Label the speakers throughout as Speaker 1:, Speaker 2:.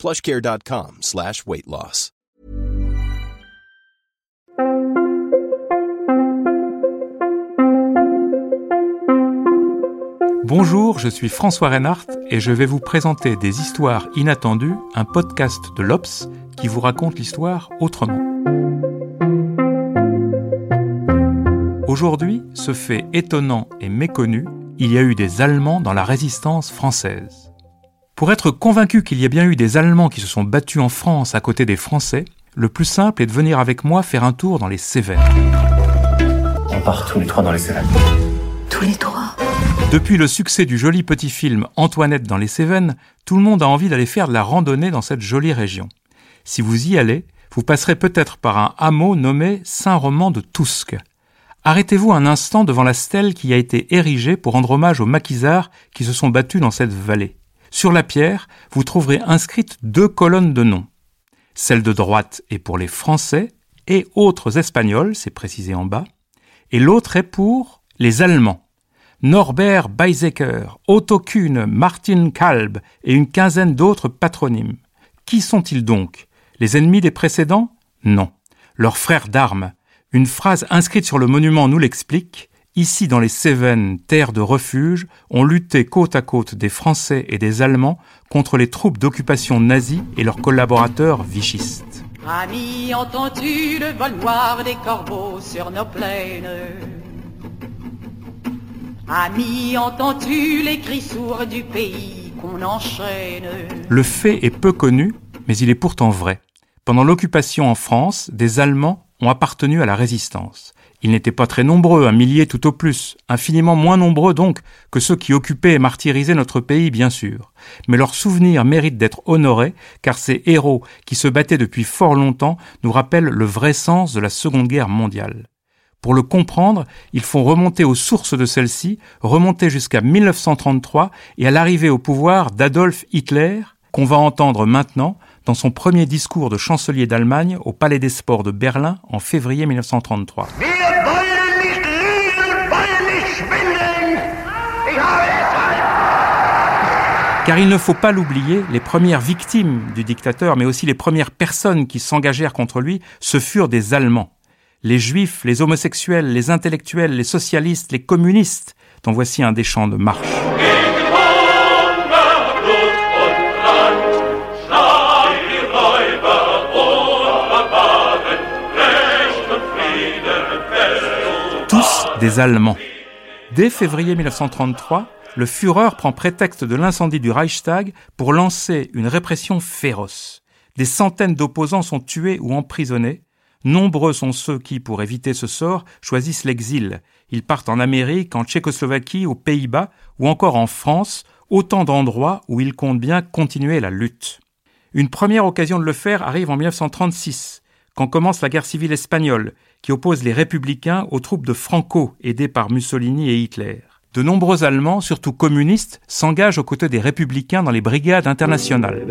Speaker 1: plushcare.com slash weight loss.
Speaker 2: Bonjour, je suis François Reinhardt et je vais vous présenter des histoires inattendues, un podcast de l'Obs qui vous raconte l'histoire autrement. Aujourd'hui, ce fait étonnant et méconnu, il y a eu des Allemands dans la résistance française. Pour être convaincu qu'il y a bien eu des Allemands qui se sont battus en France à côté des Français, le plus simple est de venir avec moi faire un tour dans les Cévennes.
Speaker 3: On part tous les trois dans les Cévennes.
Speaker 4: Tous les trois?
Speaker 2: Depuis le succès du joli petit film Antoinette dans les Cévennes, tout le monde a envie d'aller faire de la randonnée dans cette jolie région. Si vous y allez, vous passerez peut-être par un hameau nommé Saint-Roman de Tousque. Arrêtez-vous un instant devant la stèle qui a été érigée pour rendre hommage aux maquisards qui se sont battus dans cette vallée. Sur la pierre, vous trouverez inscrites deux colonnes de noms. Celle de droite est pour les Français et autres Espagnols, c'est précisé en bas, et l'autre est pour les Allemands. Norbert Beisecker, Otto Kuhn, Martin Kalb et une quinzaine d'autres patronymes. Qui sont-ils donc? Les ennemis des précédents? Non. Leurs frères d'armes. Une phrase inscrite sur le monument nous l'explique. Ici, dans les Cévennes, terre de refuge, on luttait côte à côte des Français et des Allemands contre les troupes d'occupation nazies et leurs collaborateurs vichistes.
Speaker 5: Ami, entends-tu le vol noir des corbeaux sur nos plaines? Ami, entends-tu les cris sourds du pays qu'on enchaîne?
Speaker 2: Le fait est peu connu, mais il est pourtant vrai. Pendant l'occupation en France, des Allemands ont appartenu à la résistance. Ils n'étaient pas très nombreux, un millier tout au plus, infiniment moins nombreux donc que ceux qui occupaient et martyrisaient notre pays, bien sûr. Mais leur souvenir mérite d'être honoré, car ces héros qui se battaient depuis fort longtemps nous rappellent le vrai sens de la Seconde Guerre mondiale. Pour le comprendre, il faut remonter aux sources de celle-ci, remonter jusqu'à 1933 et à l'arrivée au pouvoir d'Adolf Hitler, qu'on va entendre maintenant dans son premier discours de chancelier d'Allemagne au Palais des Sports de Berlin en février 1933. Car il ne faut pas l'oublier, les premières victimes du dictateur, mais aussi les premières personnes qui s'engagèrent contre lui, ce furent des Allemands les juifs, les homosexuels, les intellectuels, les socialistes, les communistes, dont voici un des chants de marche. Des Allemands. Dès février 1933, le Führer prend prétexte de l'incendie du Reichstag pour lancer une répression féroce. Des centaines d'opposants sont tués ou emprisonnés, Nombreux sont ceux qui, pour éviter ce sort, choisissent l'exil. Ils partent en Amérique, en Tchécoslovaquie, aux Pays-Bas ou encore en France, autant d'endroits où ils comptent bien continuer la lutte. Une première occasion de le faire arrive en 1936, quand commence la guerre civile espagnole, qui oppose les républicains aux troupes de Franco, aidées par Mussolini et Hitler. De nombreux Allemands, surtout communistes, s'engagent aux côtés des républicains dans les brigades internationales.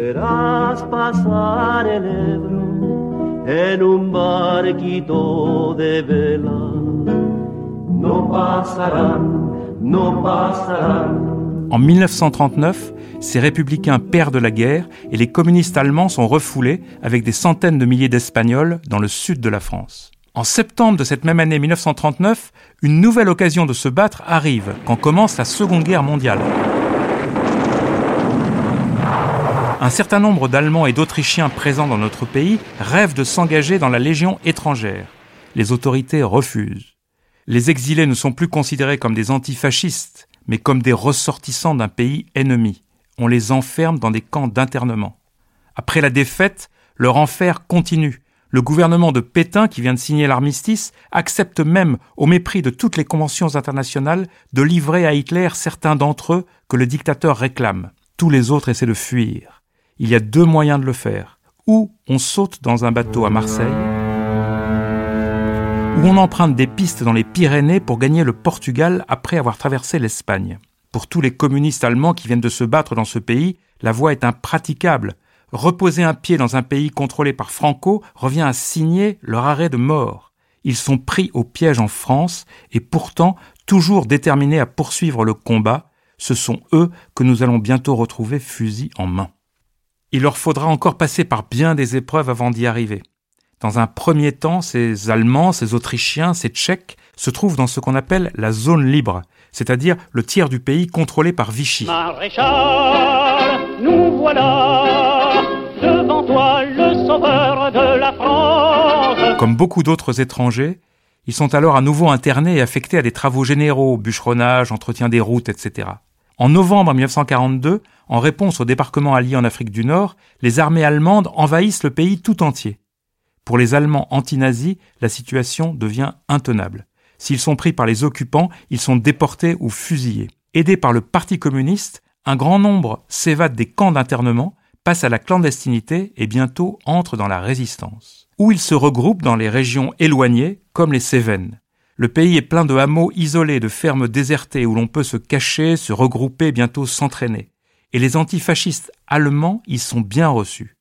Speaker 2: En 1939, ces républicains perdent la guerre et les communistes allemands sont refoulés avec des centaines de milliers d'Espagnols dans le sud de la France. En septembre de cette même année 1939, une nouvelle occasion de se battre arrive quand commence la Seconde Guerre mondiale. Un certain nombre d'Allemands et d'Autrichiens présents dans notre pays rêvent de s'engager dans la Légion étrangère. Les autorités refusent. Les exilés ne sont plus considérés comme des antifascistes, mais comme des ressortissants d'un pays ennemi. On les enferme dans des camps d'internement. Après la défaite, leur enfer continue. Le gouvernement de Pétain, qui vient de signer l'armistice, accepte même, au mépris de toutes les conventions internationales, de livrer à Hitler certains d'entre eux que le dictateur réclame. Tous les autres essaient de fuir. Il y a deux moyens de le faire. ou on saute dans un bateau à Marseille, ou on emprunte des pistes dans les Pyrénées pour gagner le Portugal après avoir traversé l'Espagne. Pour tous les communistes allemands qui viennent de se battre dans ce pays, la voie est impraticable. Reposer un pied dans un pays contrôlé par Franco revient à signer leur arrêt de mort. Ils sont pris au piège en France et pourtant toujours déterminés à poursuivre le combat. Ce sont eux que nous allons bientôt retrouver fusil en main. Il leur faudra encore passer par bien des épreuves avant d'y arriver. Dans un premier temps, ces Allemands, ces Autrichiens, ces Tchèques se trouvent dans ce qu'on appelle la zone libre, c'est-à-dire le tiers du pays contrôlé par Vichy.
Speaker 5: Maréchal, nous voilà devant toi le sauveur de la France.
Speaker 2: Comme beaucoup d'autres étrangers, ils sont alors à nouveau internés et affectés à des travaux généraux, bûcheronnage, entretien des routes, etc. En novembre 1942, en réponse au débarquement allié en Afrique du Nord, les armées allemandes envahissent le pays tout entier. Pour les Allemands anti-nazis, la situation devient intenable. S'ils sont pris par les occupants, ils sont déportés ou fusillés. Aidés par le Parti communiste, un grand nombre s'évadent des camps d'internement, passent à la clandestinité et bientôt entrent dans la résistance. Ou ils se regroupent dans les régions éloignées, comme les Cévennes. Le pays est plein de hameaux isolés, de fermes désertées où l'on peut se cacher, se regrouper, bientôt s'entraîner. Et les antifascistes allemands y sont bien reçus.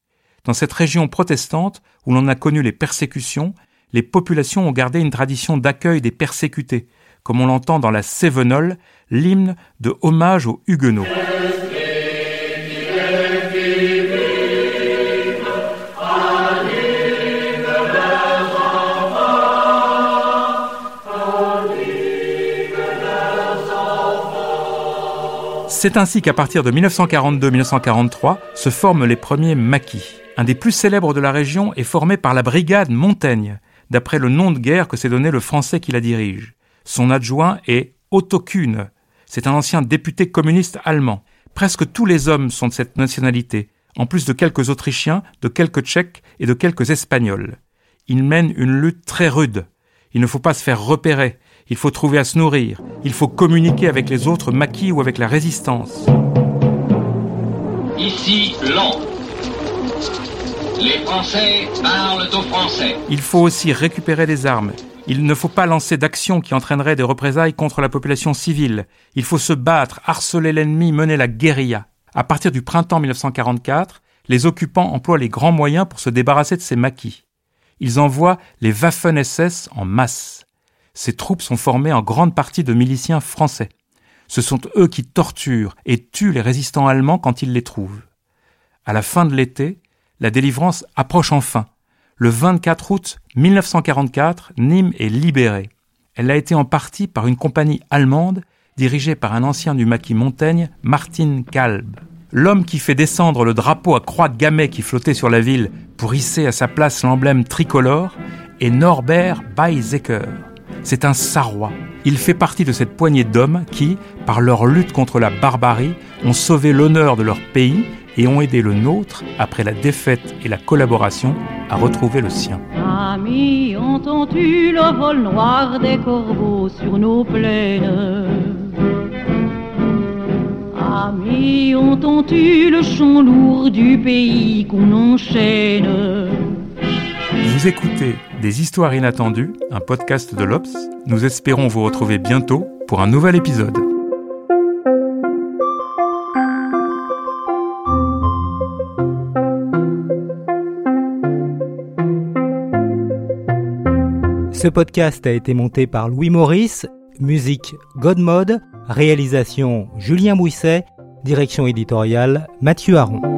Speaker 2: Dans cette région protestante, où l'on a connu les persécutions, les populations ont gardé une tradition d'accueil des persécutés, comme on l'entend dans la Cévenole, l'hymne de hommage aux Huguenots. C'est ainsi qu'à partir de 1942-1943 se forment les premiers maquis. Un des plus célèbres de la région est formé par la brigade Montaigne, d'après le nom de guerre que s'est donné le français qui la dirige. Son adjoint est Otto Kuhn. C'est un ancien député communiste allemand. Presque tous les hommes sont de cette nationalité, en plus de quelques Autrichiens, de quelques Tchèques et de quelques Espagnols. Ils mènent une lutte très rude. Il ne faut pas se faire repérer, il faut trouver à se nourrir, il faut communiquer avec les autres maquis ou avec la résistance.
Speaker 6: Ici. Les Français parlent aux Français.
Speaker 2: Il faut aussi récupérer des armes. Il ne faut pas lancer d'actions qui entraîneraient des représailles contre la population civile. Il faut se battre, harceler l'ennemi, mener la guérilla. À partir du printemps 1944, les occupants emploient les grands moyens pour se débarrasser de ces maquis. Ils envoient les Waffen-SS en masse. Ces troupes sont formées en grande partie de miliciens français. Ce sont eux qui torturent et tuent les résistants allemands quand ils les trouvent. À la fin de l'été, la délivrance approche enfin. Le 24 août 1944, Nîmes est libérée. Elle a été en partie par une compagnie allemande dirigée par un ancien du maquis Montaigne, Martin Kalb. L'homme qui fait descendre le drapeau à croix de gamay qui flottait sur la ville pour hisser à sa place l'emblème tricolore est Norbert Bayzecker. C'est un Sarrois. Il fait partie de cette poignée d'hommes qui, par leur lutte contre la barbarie, ont sauvé l'honneur de leur pays et ont aidé le nôtre, après la défaite et la collaboration, à retrouver le sien.
Speaker 5: Amis, entends-tu le vol noir des corbeaux sur nos plaines? Amis, entends-tu le chant lourd du pays qu'on enchaîne?
Speaker 2: Vous écoutez Des Histoires Inattendues, un podcast de l'Obs. Nous espérons vous retrouver bientôt pour un nouvel épisode.
Speaker 7: Ce podcast a été monté par Louis Maurice, musique Godmode, réalisation Julien Bouisset, direction éditoriale Mathieu Aron.